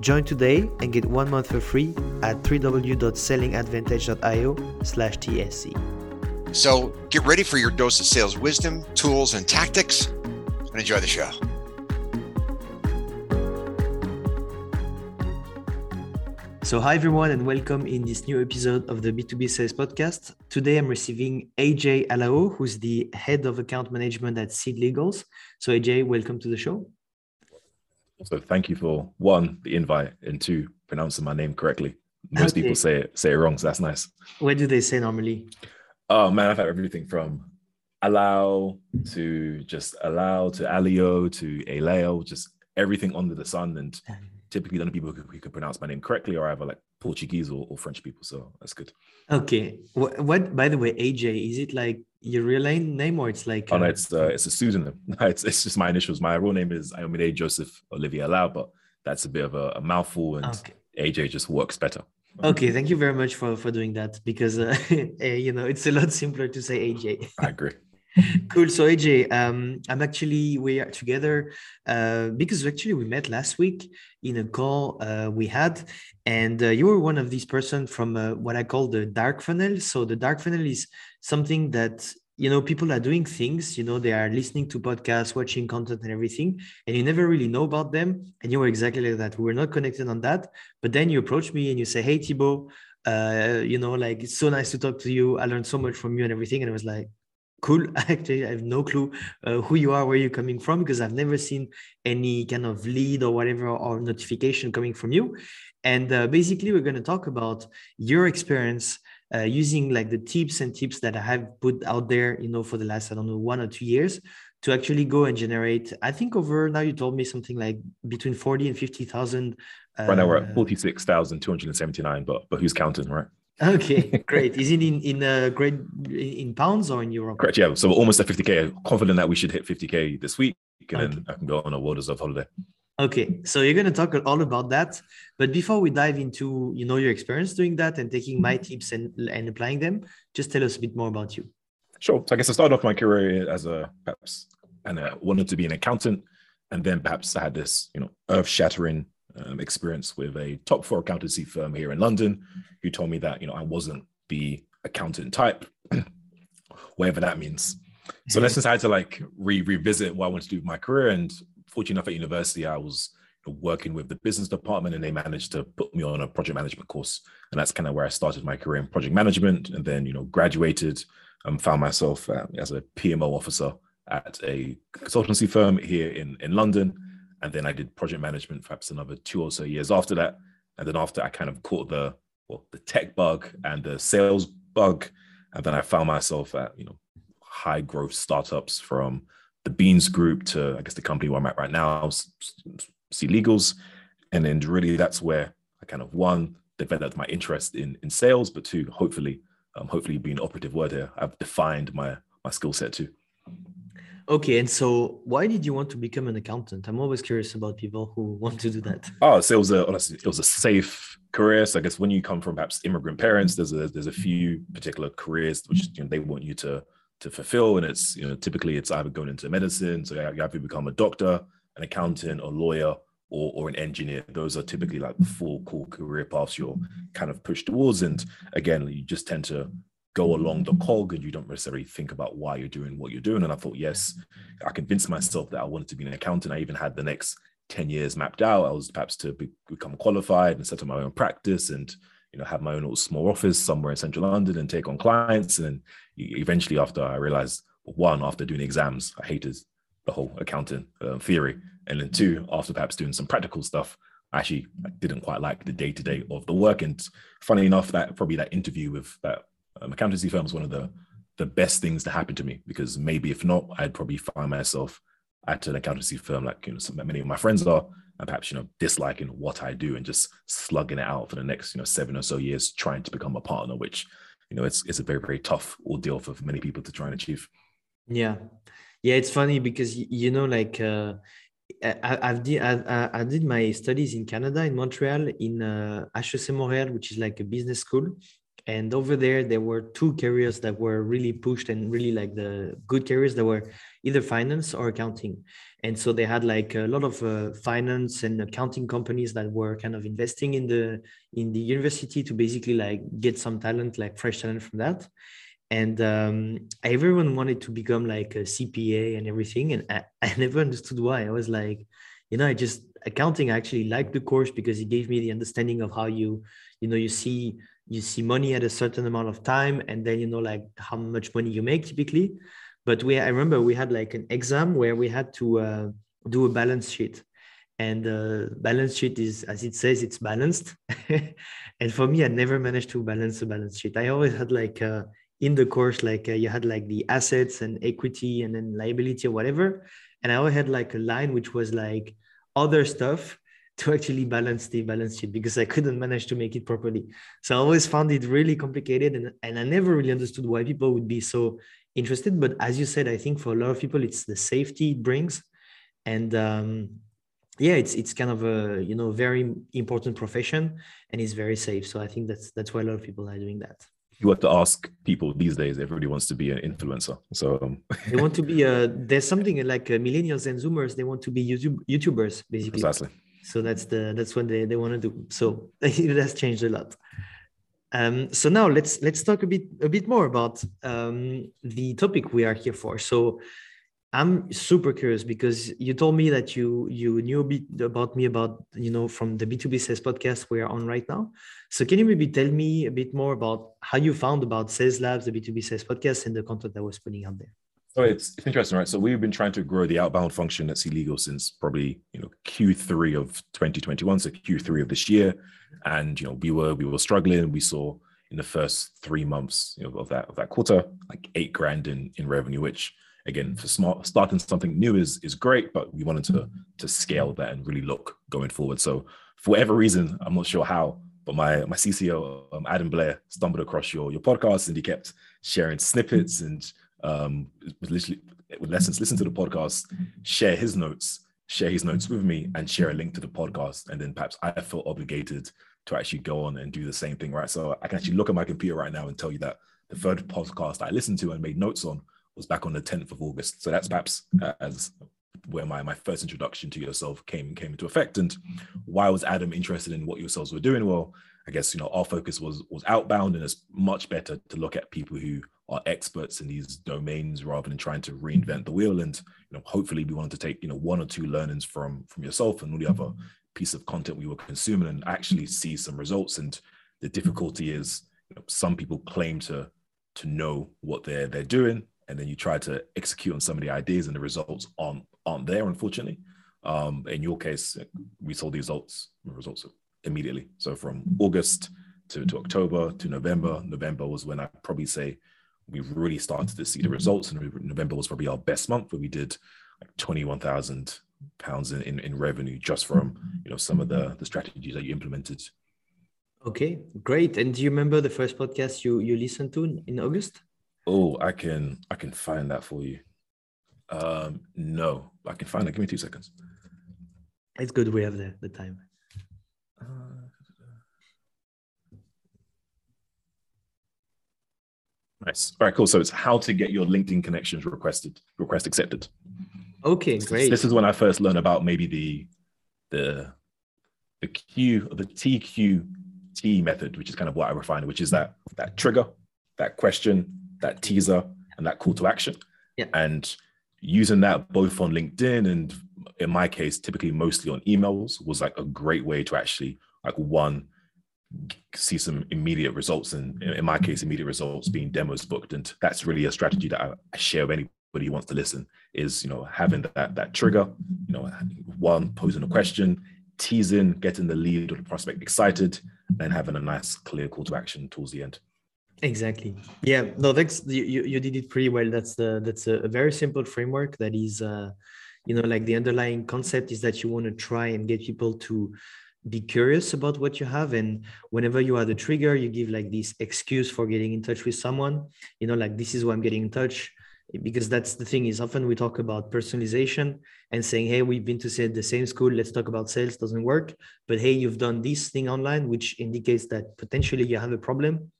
Join today and get one month for free at www.sellingadvantage.io slash TSC. So get ready for your dose of sales wisdom, tools, and tactics, and enjoy the show. So, hi everyone, and welcome in this new episode of the B2B Sales Podcast. Today I'm receiving AJ Alao, who's the head of account management at SeedLegals. So, AJ, welcome to the show. So, thank you for one, the invite, and two, pronouncing my name correctly. Most okay. people say it say it wrong, so that's nice. What do they say normally? Oh man, I've had everything from allow to just allow to alio to aleo, just everything under the sun. And typically the only people who, who can pronounce my name correctly are either like Portuguese or, or French people. So that's good. Okay. What, what, by the way, AJ, is it like your real name or it's like? Oh, no, it's, uh, it's a pseudonym. it's, it's just my initials. My real name is Ayomide Joseph Olivia Lau, but that's a bit of a, a mouthful and okay. AJ just works better. Okay, thank you very much for, for doing that because, uh, eh, you know, it's a lot simpler to say AJ. I agree. cool. So AJ, um, I'm actually we are together uh, because actually we met last week in a call uh, we had, and uh, you were one of these person from uh, what I call the dark funnel. So the dark funnel is something that you know people are doing things. You know they are listening to podcasts, watching content, and everything, and you never really know about them. And you were exactly like that. We were not connected on that, but then you approach me and you say, "Hey Thibaut." Uh, you know, like it's so nice to talk to you. I learned so much from you and everything. And I was like, cool. Actually i have no clue uh, who you are where you're coming from because i've never seen any kind of lead or whatever or notification coming from you. And uh, basically we're going to talk about your experience uh, using like the tips and tips that i have put out there you know for the last i don't know one or two years to actually go and generate i think over now you told me something like between 40 and 50000 right now we're at uh, 46279 but but who's counting right Okay, great. Is it in in uh, great in pounds or in euro? Correct. Yeah. So we're almost at 50k. Confident that we should hit 50k this week, and okay. then I can go on a world of holiday. Okay, so you're going to talk all about that, but before we dive into you know your experience doing that and taking my tips and and applying them, just tell us a bit more about you. Sure. So I guess I started off my career as a perhaps and I wanted to be an accountant, and then perhaps I had this you know earth shattering um, experience with a top four accountancy firm here in London, who told me that you know I wasn't the accountant type, whatever that means. So let's I had to like re- revisit what I wanted to do with my career. And fortunately enough, at university, I was working with the business department, and they managed to put me on a project management course, and that's kind of where I started my career in project management. And then you know graduated and found myself uh, as a PMO officer at a consultancy firm here in in London and then I did project management for perhaps another two or so years after that. And then after I kind of caught the well, the tech bug and the sales bug, and then I found myself at you know high growth startups from the Beans Group to I guess the company where I'm at right now, SeedLegals, and then really that's where I kind of one developed my interest in in sales, but two hopefully um, hopefully being operative word here, I've defined my my skill set too. Okay, and so why did you want to become an accountant? I'm always curious about people who want to do that. Oh, so it was a honestly, it was a safe career. So I guess when you come from perhaps immigrant parents, there's a there's a mm-hmm. few particular careers which you know, they want you to to fulfill, and it's you know typically it's either going into medicine, so you have to become a doctor, an accountant, a lawyer, or, or an engineer. Those are typically like the four core career paths you're kind of pushed towards. And again, you just tend to go along the cog and you don't necessarily think about why you're doing what you're doing. And I thought, yes, I convinced myself that I wanted to be an accountant. I even had the next 10 years mapped out. I was perhaps to be, become qualified and set up my own practice and you know, have my own little small office somewhere in central London and take on clients. And eventually, after I realized one, after doing exams, I hated the whole accounting uh, theory, and then two, after perhaps doing some practical stuff, I actually didn't quite like the day to day of the work. And funny enough, that probably that interview with that um, accountancy firm is one of the the best things to happen to me because maybe if not, I'd probably find myself at an accountancy firm like you know some, many of my friends are, and perhaps you know disliking what I do and just slugging it out for the next you know seven or so years trying to become a partner, which you know it's it's a very very tough ordeal for many people to try and achieve. Yeah, yeah, it's funny because you know like. Uh, I, I've did I, I, did my studies in Canada in Montreal in uh, HEC Montreal, which is like a business school, and over there there were two careers that were really pushed and really like the good careers that were either finance or accounting. And so they had like a lot of uh, finance and accounting companies that were kind of investing in the in the university to basically like get some talent like fresh talent from that. And um, everyone wanted to become like a cpa and everything. And I, I never understood why. I was like you know i just accounting I actually liked the course because it gave me the understanding of how you you know you see you see money at a certain amount of time and then you know like how much money you make typically. But we i remember we had like an exam where we had to uh, do a balance sheet. And uh, balance sheet is as it says it's balanced. And for me i never managed to balance a balance sheet. I always had like uh, in the course like uh, you had like the assets and equity and then liability or whatever. And i always had like a line which was like other stuff to actually balance the balance sheet because I couldn't manage to make it properly. So I always found it really complicated and, and I never really understood why people would be so interested. But as you said, I think for a lot of people, it's the safety it brings. And um, yeah, it's it's kind of a you know very important profession and it's very safe. So I think that's that's why a lot of people are doing that. You have to ask people these days. Everybody wants to be an influencer, so um... they want to be. a. there's something like uh, millennials and Zoomers. They want to be YouTube YouTubers, basically. Exactly so that's the that's what they, they want to do. So it has changed a lot. Um, so now let's let's talk a bit a bit more about um, the topic we are here for. So i'm super curious because you told me that you you knew a bit about me about you know from the b2b sales podcast we are on right now. So can you maybe tell me a bit more about how you found about sales labs the b2b sales podcast and the content that was putting out there so it's, it's interesting, right? So we've been trying to grow the outbound function at Legal since probably you know Q3 of 2021, so Q3 of this year, and you know we were we were struggling. We saw in the first three months you know, of that of that quarter like eight grand in in revenue, which again for smart starting something new is is great, but we wanted to to scale that and really look going forward. So for whatever reason, I'm not sure how, but my my CCO um, Adam Blair stumbled across your your podcast and he kept sharing snippets and um, literally with lessons, listen to the podcast, share his notes, share his notes with me, and share a link to the podcast. And then perhaps I felt obligated to actually go on and do the same thing, right? So I can actually look at my computer right now and tell you that the third podcast I listened to and made notes on was back on the 10th of August. So that's perhaps uh, as where my, my first introduction to yourself came came into effect. And why was Adam interested in what yourselves were doing? Well, I guess you know our focus was was outbound, and it's much better to look at people who are experts in these domains rather than trying to reinvent the wheel. And you know, hopefully, we wanted to take you know one or two learnings from from yourself and all the other piece of content we were consuming, and actually see some results. And the difficulty is, you know, some people claim to to know what they're they're doing, and then you try to execute on some of the ideas, and the results aren't aren't there, unfortunately. Um, in your case, we saw the results results immediately. So from August to, to October to November, November was when I probably say we really started to see the results. And November was probably our best month where we did like 21,000 pounds in, in, in, revenue just from, you know, some of the, the strategies that you implemented. Okay, great. And do you remember the first podcast you, you listened to in, in August? Oh, I can, I can find that for you. Um, no, I can find it. Give me two seconds. It's good. We have the, the time. Uh, Nice. All right, cool. So it's how to get your LinkedIn connections requested, request accepted. Okay, great. This is when I first learned about maybe the the the Q the TQT method, which is kind of what I refined, which is that that trigger, that question, that teaser, and that call to action. Yeah. And using that both on LinkedIn and in my case, typically mostly on emails was like a great way to actually like one see some immediate results and in my case immediate results being demos booked. And that's really a strategy that i share with anybody who wants to listen is you know having that that trigger you know one posing a question teasing getting the lead or the prospect excited and having a nice clear call to action towards the end. Exactly. Yeah no that's you, you did it pretty well. That's the that's a, very simple framework that is uh you know like the underlying concept is that you want to try and get people to be curious about what you have and whenever you are the trigger you give like this excuse for getting in touch with someone you know like this is why i'm getting in touch because that's the thing is often we talk about personalization and saying hey we've been to say the same school let's talk about sales doesn't work but hey you've done this thing online which indicates that potentially you have a problem.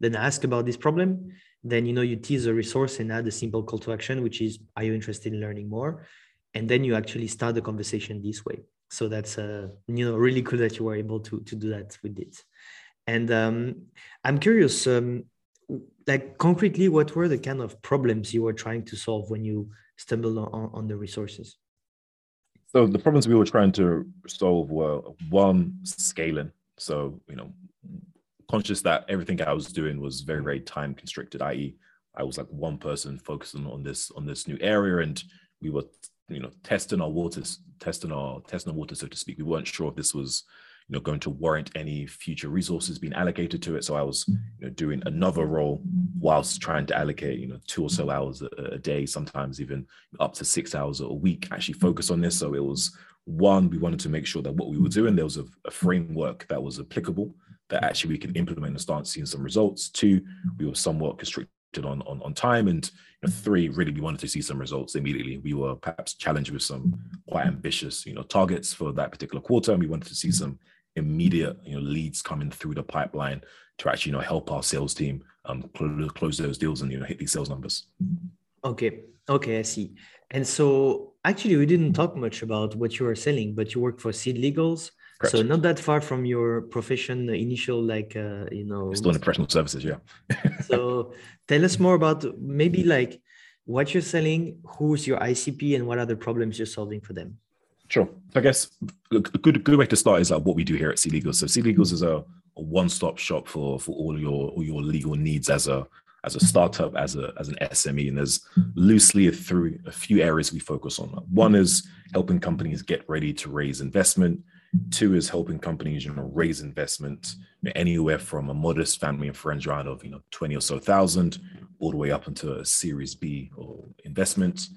Then ask about this problem then you know you tease a resource and add a simple call to action which is are you interested in learning more? And then you actually start the conversation this way so that's uh, you know really cool that you were able to to do that with it. And um, i'm curious um, like concretely what were the kind of problems you were trying to solve when you stumbled on, on the resources? So the problems we were trying to solve were one scaling. So you know conscious that everything i was doing was very very time constricted i.e i was like one person focusing on this on this new area and we were you know testing our waters testing our testing our water so to speak. We weren't sure if this was you know going to warrant any future resources being allocated to it. So i was you know doing another role whilst trying to allocate you know two or so hours a, a day sometimes even up to six hours a week actually focus on this. So it was one we wanted to make sure that what we were doing there was a, a framework that was applicable that actually we can implement and start seeing some results. Two we were somewhat constricted on, on, on time. And you know, mm-hmm. three, really, we wanted to see some results immediately. We were perhaps challenged with some quite mm-hmm. ambitious, you know, targets for that particular quarter, and we wanted to see mm-hmm. some immediate, you know, leads coming through the pipeline to actually, you know, help our sales team um, close, close those deals and you know hit these sales numbers. Okay, okay, I see. And so, actually, we didn't talk much about what you are selling, but you work for SeedLegals Correct. So not that far from your profession initial, like uh, you know. Still in professional services, yeah. so tell us more about maybe like what you're selling, who's your ICP, and what are the problems you're solving for them. Sure. I guess a good good way to start is uh, what we do here at SeedLegals. So SeedLegals is a, a one-stop shop for for all your all your legal needs as a as a startup, as a as an SME, and there's loosely through a few areas we focus on. One is helping companies get ready to raise investment. Two is helping companies, you know, raise investment anywhere from a modest family and friends round of, you know, 20 or so thousand all the way up into a series B or investment.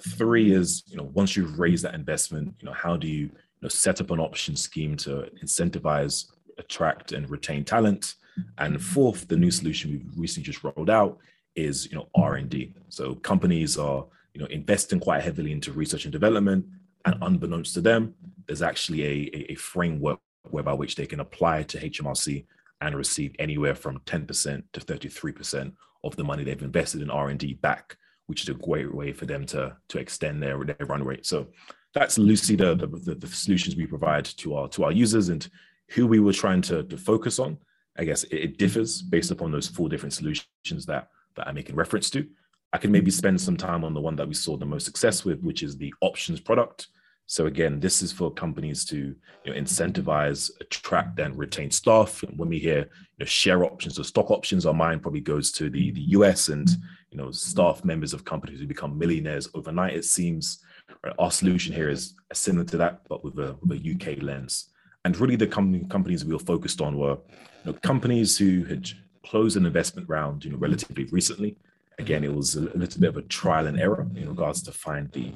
Three is, you know, once you've raised that investment, you know, how do you, you know, set up an option scheme to incentivize, attract and retain talent? And fourth, the new solution we've recently just rolled out is, you know, R&D. So companies are, you know, investing quite heavily into research and development and unbeknownst to them, there's actually a, a, framework whereby which they can apply to HMRC and receive anywhere from 10% to 33% of the money they've invested in R&D back, which is a great way for them to, to extend their, their run rate. So that's loosely the, the, the, solutions we provide to our to our users and who we were trying to, to focus on. I guess it, it differs based upon those four different solutions that, that I'm making reference to. I can maybe spend some time on the one that we saw the most success with, which is the options product. So again, this is for companies to you know, incentivize, attract, and retain staff. And when we hear you know, share options or stock options, our mind probably goes to the, the US and you know staff members of companies who become millionaires overnight. It seems right? our solution here is similar to that, but with a, with a UK lens. And really, the company, companies we were focused on were you know, companies who had closed an investment round, you know, relatively recently. Again, it was a little bit of a trial and error in regards to find the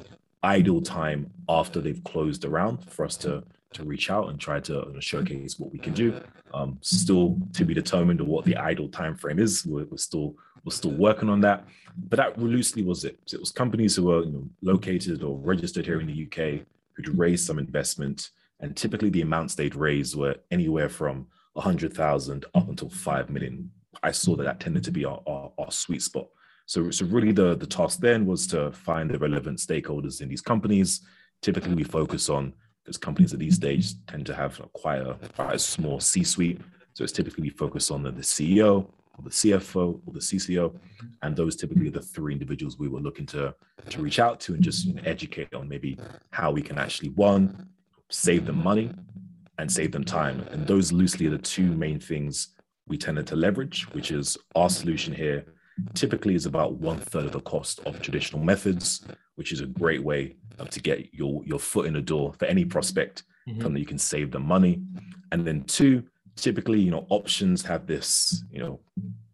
idle time after they've closed the for us to to reach out and try to showcase what we can do. Um, still to be determined what the idle time frame is. We're, we're, still we're still working on that. But that loosely was it. So it was companies who were you know, located or registered here in the UK who'd raised some investment, and typically the amounts they'd raised were anywhere from 100,000 up until 5 million. I saw that that tended to be our, our, our sweet spot. So, so really the, the task then was to find the relevant stakeholders in these companies. Typically we focus on, because companies at these stages tend to have quite a, quite a small C-suite. So it's typically we focus on the, the CEO or the CFO or the CCO. And those typically are the three individuals we were looking to, to reach out to and just educate on maybe how we can actually, one, save them money, and save them time. And those loosely are the two main things we tended to leverage, which is our solution here typically is about one third of the cost of traditional methods, which is a great way to get your, your foot in the door for any prospect, mm-hmm. something you can save them money. And then two, typically, you know, options have this, you know,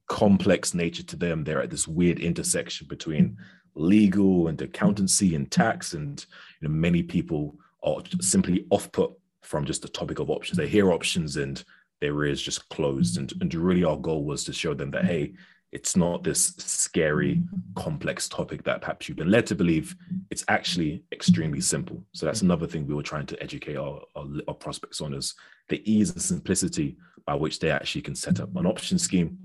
complex nature to them. They're at this weird intersection between legal and accountancy and tax. And you know, many people are simply off put from just the topic of options. They hear options and their ears just closed. And, and really our goal was to show them that, hey, it's not this scary, mm-hmm. complex topic that perhaps you've been led to believe. It's actually extremely simple. So that's another thing we were trying to educate our, our, our prospects on is the ease and simplicity by which they actually can set up an option scheme.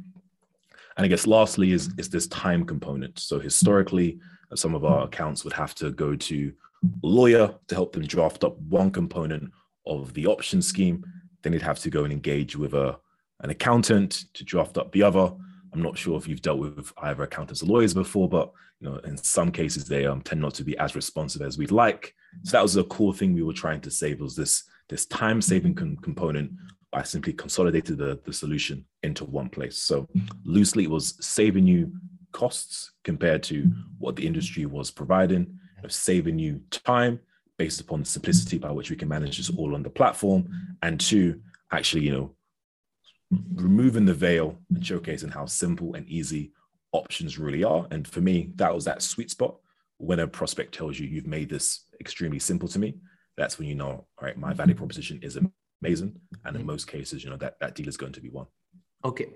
And I guess lastly is, is this time component. So historically, some of our accounts would have to go to a lawyer to help them draft up one component of the option scheme. Then they'd have to go and engage with a, an accountant to draft up the other I'm not sure if you've dealt with either accountants or lawyers before, but you know, in some cases they um, tend not to be as responsive as we'd like. So that was a core thing we were trying to save was this this time saving com- component by simply consolidated the, the solution into one place. So loosely it was saving you costs compared to what the industry was providing, of saving you time based upon the simplicity by which we can manage this all on the platform, and two, actually, you know, removing the veil and showcasing how simple and easy options really are. And for me, that was that sweet spot. When a prospect tells you you've made this extremely simple to me, that's when you know, all right, my value proposition is amazing. And in most cases, you know, that, that deal is going to be won. Okay.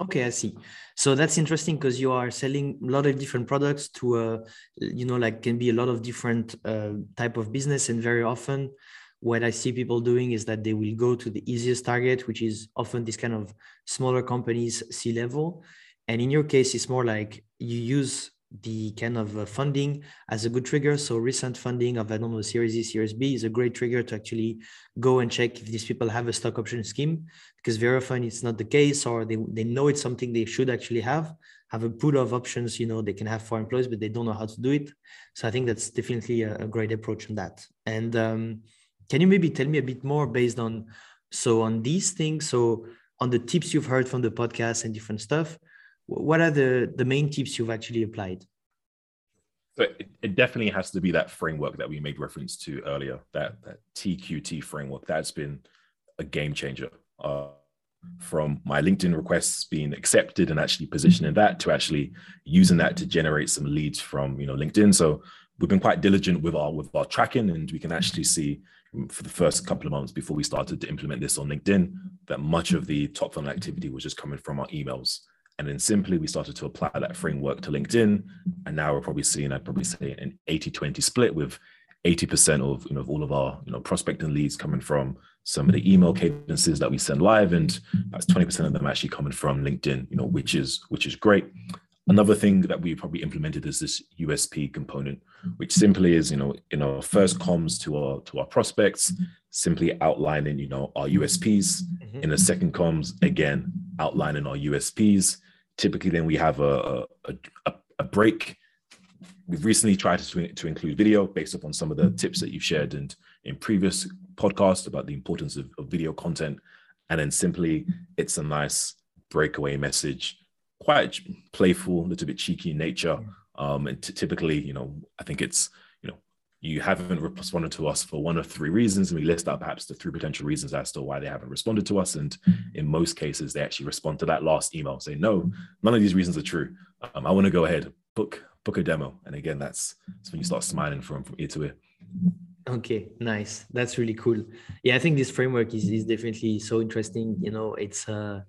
Okay, I see. So that's interesting because you are selling a lot of different products to, uh, you know, like can be a lot of different uh, type of business, and very often what I see people doing is that they will go to the easiest target, which is often this kind of smaller companies, C level. And in your case, it's more like you use the kind of uh, funding as a good trigger. So recent funding of I don't know Series E, Series B is a great trigger to actually go and check if these people have a stock option scheme, because very often it's not the case, or they, they know it's something they should actually have, have a pool of options, you know, they can have for employees, but they don't know how to do it. So I think that's definitely a, a great approach on that. And um, can you maybe tell me a bit more based on so on these things? So on the tips you've heard from the podcast and different stuff, what are the the main tips you've actually applied? So it, it definitely has to be that framework that we made reference to earlier, that, that TQT framework. That's been a game changer. Uh, from my LinkedIn requests being accepted and actually positioning that to actually using that to generate some leads from you know LinkedIn. So we've been quite diligent with our with our tracking, and we can actually see for the first couple of months before we started to implement this on LinkedIn that much of the top funnel activity was just coming from our emails. And then simply we started to apply that framework to LinkedIn. And now we're probably seeing, I'd probably say an 80 20 split with 80% of, you know, of all of our, you know, prospecting leads coming from some of the email cadences that we send live. And that's 20% of them actually coming from LinkedIn, you know, which is, which is great. Another thing that we probably implemented is this USP component, which simply is, you know, in our first comms to our to our prospects, simply outlining, you know, our USPs. Mm-hmm. In the second comms, again, outlining our USPs. Typically, then we have a a, a, a break. We've recently tried to, to include video based upon some of the tips that you've shared and in previous podcasts about the importance of, of video content. And then simply, it's a nice breakaway message quite playful, a little bit cheeky in nature. Um, and t- typically, you know, I think it's, you know, you haven't responded to us for one of three reasons, and we list out perhaps the three potential reasons as to why they haven't responded to us. And in most cases, they actually respond to that last email, say, no, none of these reasons are true. Um, I want to go ahead, book book a demo. And again, that's, that's when you start smiling from from ear to ear. Okay, nice. That's really cool. Yeah, I think this framework is, is definitely so interesting. You know, it's uh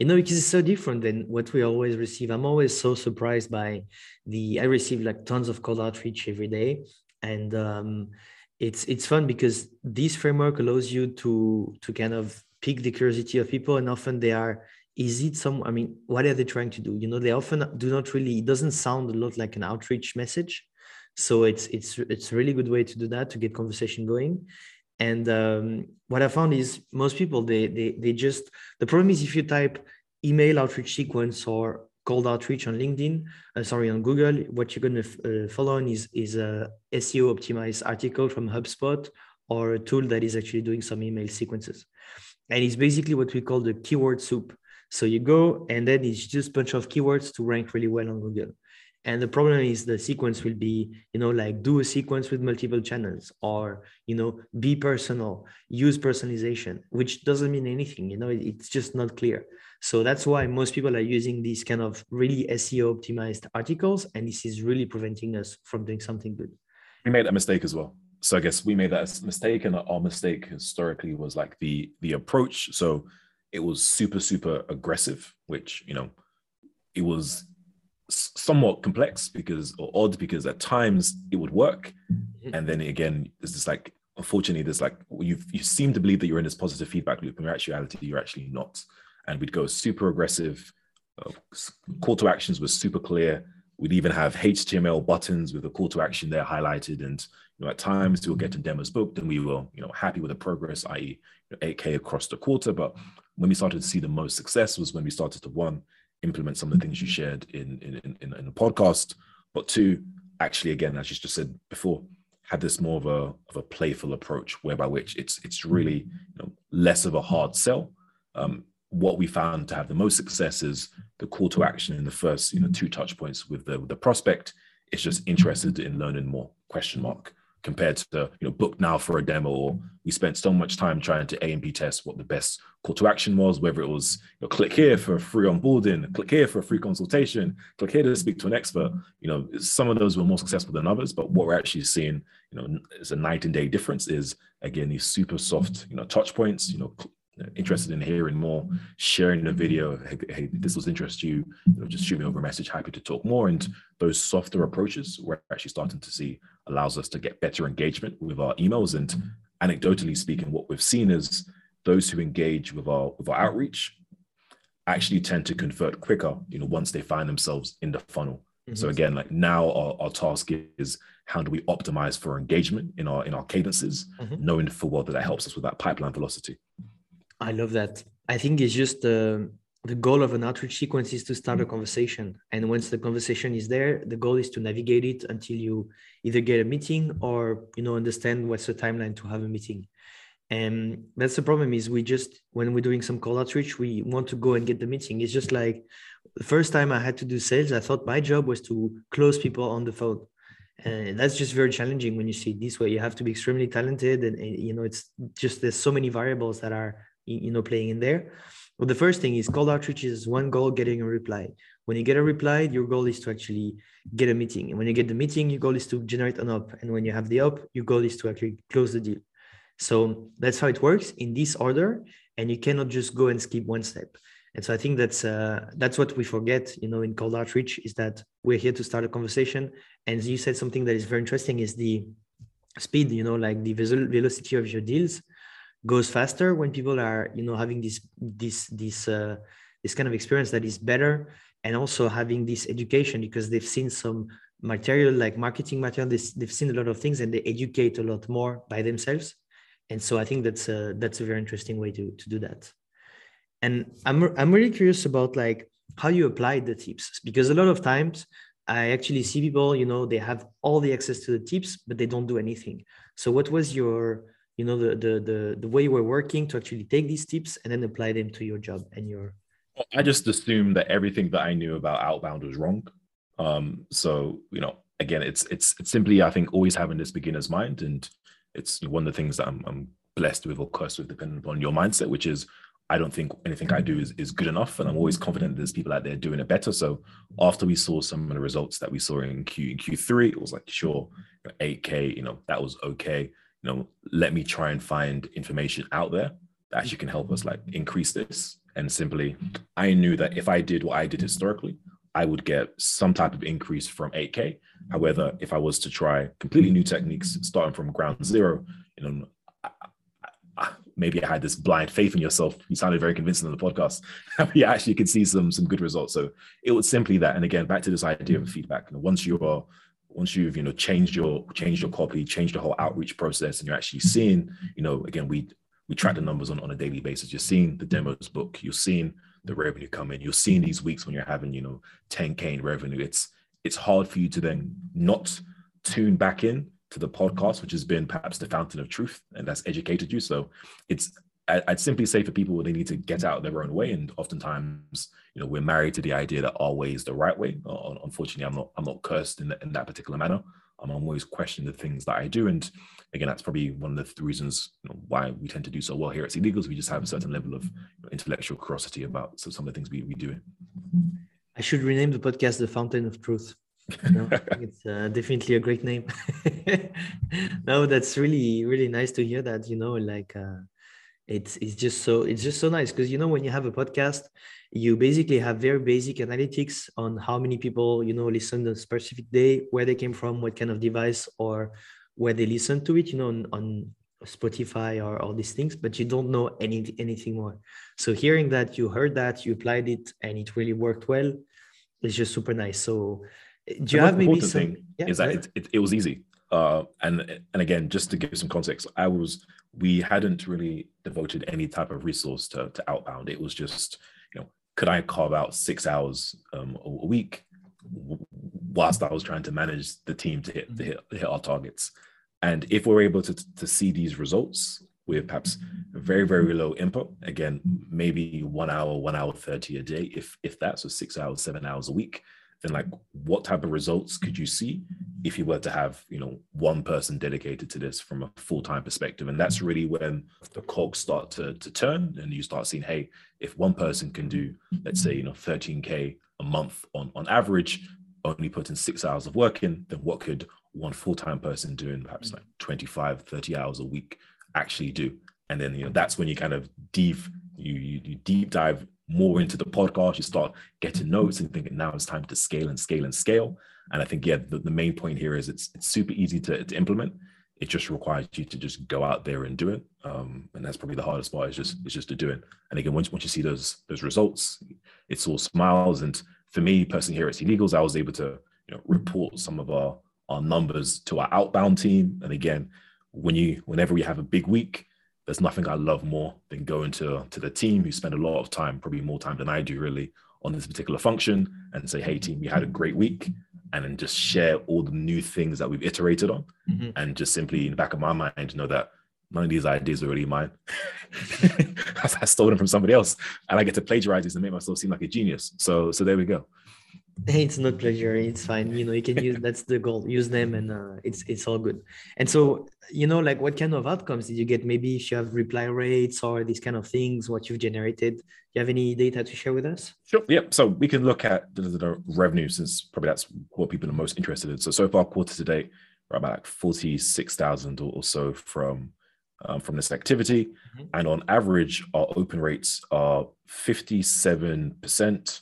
you know because it's so different than what we always receive. I'm always so surprised by the i receive like tons of cold outreach every day. And um, it's it's fun because this framework allows you to to kind of pick the curiosity of people. And often they are is it some i mean what are they trying to do? You know they often do not really it doesn't sound a lot like an outreach message. So it's it's it's a really good way to do that to get conversation going and um, what I found is most people they, they they just the problem is if you type email outreach sequence or cold outreach on LinkedIn, uh, sorry on Google, what you're going to uh, follow on is is a SEO optimized article from HubSpot or a tool that is actually doing some email sequences. And it's basically what we call the keyword soup. So you go and then it's just bunch of keywords to rank really well on Google. And the problem is the sequence will be, you know, like do a sequence with multiple channels or, you know, be personal, use personalization, which doesn't mean anything, you know, it's just not clear. So that's why most people are using these kind of really SEO optimized articles. And this is really preventing us from doing something good. We made that mistake as well. So I guess we made that mistake, and our mistake historically was like the the approach. So it was super super aggressive, which you know, it was somewhat complex because or odd because at times it would work. Mm-hmm. and then again it's just like unfortunately there's like you you seem to believe that you're in this positive feedback loop. In actuality you're actually not. And we'd go super aggressive. Uh, call to actions were super clear. We'd even have html buttons with a call to action there highlighted. And you know at times we'll get to demos booked and we were you know happy with the progress i.e you know, 8k across the quarter. But when we started to see the most success was when we started to one implement some of the things you shared in in, in, in the podcast, but two, actually, again, as you just said before, had this more of a of a playful approach, whereby which it's it's really you know, less of a hard sell. Um, what we found to have the most success is the call to action in the first you know two touch points with the with the prospect. Is just interested in learning more question mark compared to you know book now for a demo we spent so much time trying to a and b test what the best call to action was whether it was you know, click here for free onboarding click here for a free consultation click here to speak to an expert you know some of those were more successful than others but what we're actually seeing you know is a night and day difference is again these super soft you know touch points you know interested in hearing more, sharing the video, hey, hey this was interest you, you know, just shoot me over a message, happy to talk more. And those softer approaches we're actually starting to see allows us to get better engagement with our emails. And anecdotally speaking, what we've seen is those who engage with our with our outreach actually tend to convert quicker, you know, once they find themselves in the funnel. Mm-hmm. So again, like now our, our task is how do we optimize for engagement in our in our cadences, mm-hmm. knowing full well that that helps us with that pipeline velocity. I love that. I think it's just the the goal of an outreach sequence is to start a conversation, and once the conversation is there, the goal is to navigate it until you either get a meeting or you know understand what's the timeline to have a meeting. And that's the problem is we just when we're doing some call outreach, we want to go and get the meeting. It's just like the first time I had to do sales, I thought my job was to close people on the phone and that's just very challenging when you see it this way you have to be extremely talented and, and, you know it's just there's so many variables that are you know playing in there well the first thing is cold outreach is one goal getting a reply. When you get a reply your goal is to actually get a meeting. And when you get the meeting your goal is to generate an opp and when you have the opp your goal is to actually close the deal. So that's how it works in this order. And you cannot just go and skip one step. And so i think that's uh, that's what we forget you know in cold outreach is that we're here to start a conversation. And you said something that is very interesting is the speed you know like the velocity of your deals goes faster when people are you know having this this this uh, this kind of experience that is better and also having this education because they've seen some material like marketing material they've seen a lot of things and they educate a lot more by themselves. And so i think that's a that's a very interesting way to to do that. And i'm i'm really curious about like how you apply the tips because a lot of times i actually see people you know they have all the access to the tips but they don't do anything. So what was your you know the the the, the way we're working to actually take these tips and then apply them to your job and your i just assumed that everything that i knew about outbound was wrong um so you know again it's it's it's simply i think always having this beginner's mind and it's one of the things that i'm, I'm blessed with or cursed with depending upon your mindset which is I don't think anything I do is, is good enough. And I'm always confident there's people out there doing it better. So after we saw some of the results that we saw in Q in Q3, it was like, sure, 8K, you know, that was okay you know, let me try and find information out there that actually can help us like increase this. And simply, I knew that if I did what I did historically, I would get some type of increase from 8K. However, if I was to try completely new techniques, starting from ground zero, you know, maybe I had this blind faith in yourself. You sounded very convincing on the podcast. you actually could see some some good results. So it was simply that. And again, back to this idea of feedback. You know, once you are once you've you know changed your changed your copy changed the whole outreach process and you're actually seeing you know again we we track the numbers on, on a daily basis. You're seeing the demos book. You're seeing the revenue come in. You're seeing these weeks when you're having you know 10k in revenue. It's it's hard for you to then not tune back in to the podcast, which has been perhaps the fountain of truth, and that's educated you. So it's I'd simply say for people they need to get out of their own way, and oftentimes, you know, we're married to the idea that our way is the right way. Unfortunately, I'm not I'm not cursed in, the, in that particular manner. I'm always questioning the things that I do, and again, that's probably one of the reasons you know, why we tend to do so well here at Illegals. We just have a certain level of intellectual curiosity about so some of the things we we do. I should rename the podcast "The Fountain of Truth." no, it's uh, definitely a great name. no, that's really really nice to hear that. You know, like uh, it's it's just so it's just so nice because you know when you have a podcast, you basically have very basic analytics on how many people you know listen a specific day, where they came from, what kind of device, or where they listen to it. You know, on, on Spotify or all these things, but you don't know any anything more. So hearing that you heard that, you applied it, and it really worked well, it's just super nice. So do you have maybe some? Thing yeah, is that right? it, it, it, was easy. Uh, and and again, just to give some context, I was we hadn't really devoted any type of resource to, to outbound. It was just you know, could I carve out six hours um, a week whilst I was trying to manage the team to hit to hit, hit our targets. And if we're able to to see these results with perhaps very very low input, again maybe one hour, one hour thirty a day, if if that's so six hours, seven hours a week then like what type of results could you see if you were to have you know one person dedicated to this from a full-time perspective? And that's really when the cogs start to, to turn and you start seeing hey if one person can do let's say you know 13k a month on on average only putting six hours of work in then what could one full-time person doing perhaps like 25 30 hours a week actually do? And then you know that's when you kind of deep you, you, you deep dive more into the podcast, you start getting notes and thinking now it's time to scale and scale and scale. And I think, yeah, the, the main point here is it's, it's super easy to, to implement. It just requires you to just go out there and do it. Um, and that's probably the hardest part is just, is just to do it. And again, once, once you see those, those results, it's all smiles. And for me personally here at Illegals, I was able to, you know, report some of our, our numbers to our outbound team. And again, when you, whenever we have a big week, there's nothing I love more than going to to the team who spend a lot of time, probably more time than I do, really, on this particular function, and say, "Hey, team, we had a great week," and then just share all the new things that we've iterated on, mm-hmm. and just simply in the back of my mind know that none of these ideas are really mine. I stole them from somebody else, and I get to plagiarize these and make myself seem like a genius. So, so there we go. It's not pleasure. It's fine. You know you can use that's the goal. Use them and uh, it's it's all good. And so you know like what kind of outcomes did you get? Maybe if you have reply rates or these kind of things what you've generated. Do you have any data to share with us? Sure. Yeah so we can look at the, the revenue since probably that's what people are most interested in. So so far quarter to date we're about like 46,000 or so from um, from this activity. Mm-hmm. and on average our open rates are 57%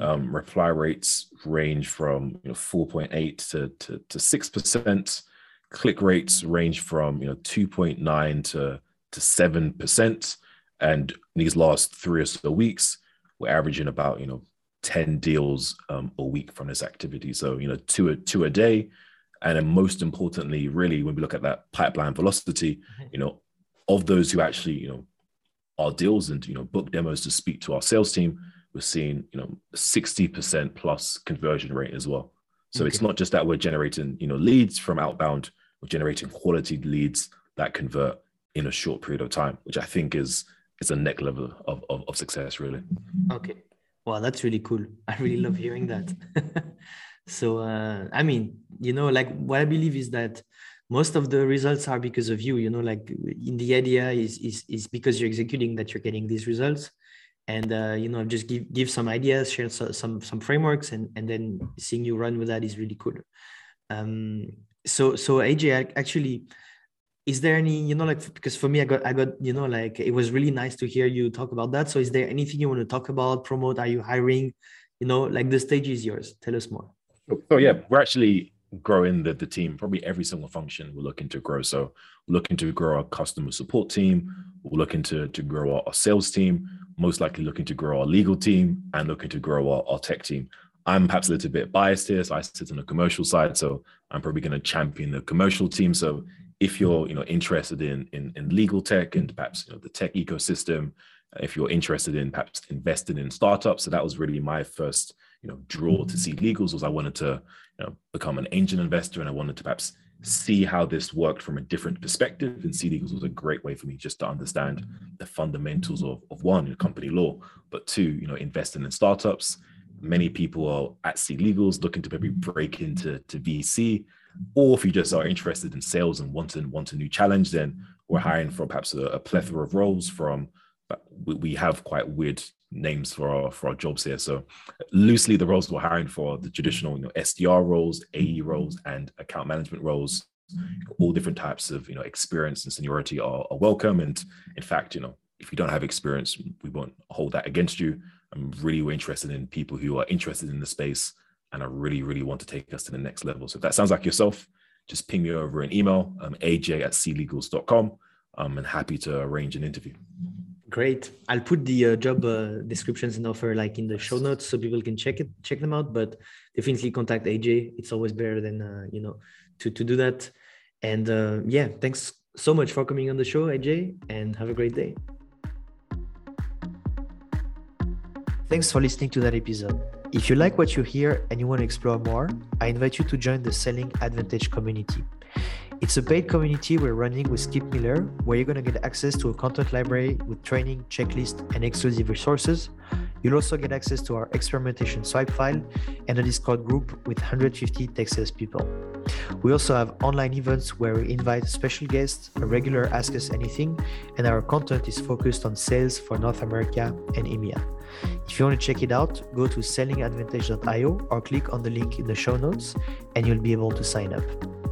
um, reply rates range from you know 4.8 to, to, to 6%. Click rates range from you know 2.9 to, to 7%. And these last three or so weeks, we're averaging about you know 10 deals um, a week from this activity. So you know two a two a day. And then most importantly, really, when we look at that pipeline velocity, mm-hmm. you know, of those who actually, you know, our deals and you know book demos to speak to our sales team, we're seeing you know 60% plus conversion rate as well. So okay. it's not just that we're generating you know leads from outbound we're generating quality leads that convert in a short period of time which i think is is a next level of, of, of success really. Okay. Well that's really cool. I really love hearing that. So uh, i mean you know like what i believe is that most of the results are because of you you know like in the idea is is, is because you're executing that you're getting these results and uh, you know just give give some ideas share some some frameworks and and then seeing you run with that is really cool. Um so so aj actually is there any you know like because for me i got i got you know like it was really nice to hear you talk about that. So is there anything you want to talk about promote? Are you hiring? You know like the stage is yours. Tell us more. So yeah. We're actually growing the, the team. Probably every single function we're looking to grow. So we're looking to grow our customer support team. We're looking to, to grow our, our sales team most likely looking to grow our legal team and looking to grow our, our tech team. I'm perhaps a little bit biased here, so I sit on the commercial side, so I'm probably going to champion the commercial team. So if you're you know interested in, in in legal tech and perhaps you know the tech ecosystem, if you're interested in perhaps investing in startups, so that was really my first you know draw to SeedLegals was I wanted to you know become an angel investor and I wanted to perhaps see how this worked from a different perspective. And SeedLegals was a great way for me just to understand the fundamentals of, of one, company law, but two, you know, investing in startups. Many people are at SeedLegals looking to maybe break into to VC. Or if you just are interested in sales and want, to, want a new challenge, then we're hiring for perhaps a, a plethora of roles from we, we have quite weird names for our for our jobs here. So loosely, the roles we're hiring for the traditional you know, SDR roles, AE roles, and account management roles. All different types of you know experience and seniority are, are welcome. And in fact, you know, if you don't have experience, we won't hold that against you. I'm really interested in people who are interested in the space and I really, really want to take us to the next level. So if that sounds like yourself, just ping me over an email, um, aj at seedlegals.com. I'm happy to arrange an interview. Great. I'll put the uh, job uh, descriptions and offer like in the show notes so people can check it, check them out. But definitely contact AJ. It's always better than uh, you know to to do that. And uh, yeah, thanks so much for coming on the show, AJ, and have a great day. Thanks for listening to that episode. If you like what you hear and you want to explore more, I invite you to join the Selling Advantage community. It's a paid community we're running with Skip Miller, where you're going to get access to a content library with training, checklist, and exclusive resources. You'll also get access to our experimentation swipe file and a Discord group with 150 tech sales people. We also have online events where we invite special guests, a regular Ask Us Anything, and our content is focused on sales for North America and EMEA. If you want to check it out, go to sellingadvantage.io or click on the link in the show notes and you'll be able to sign up.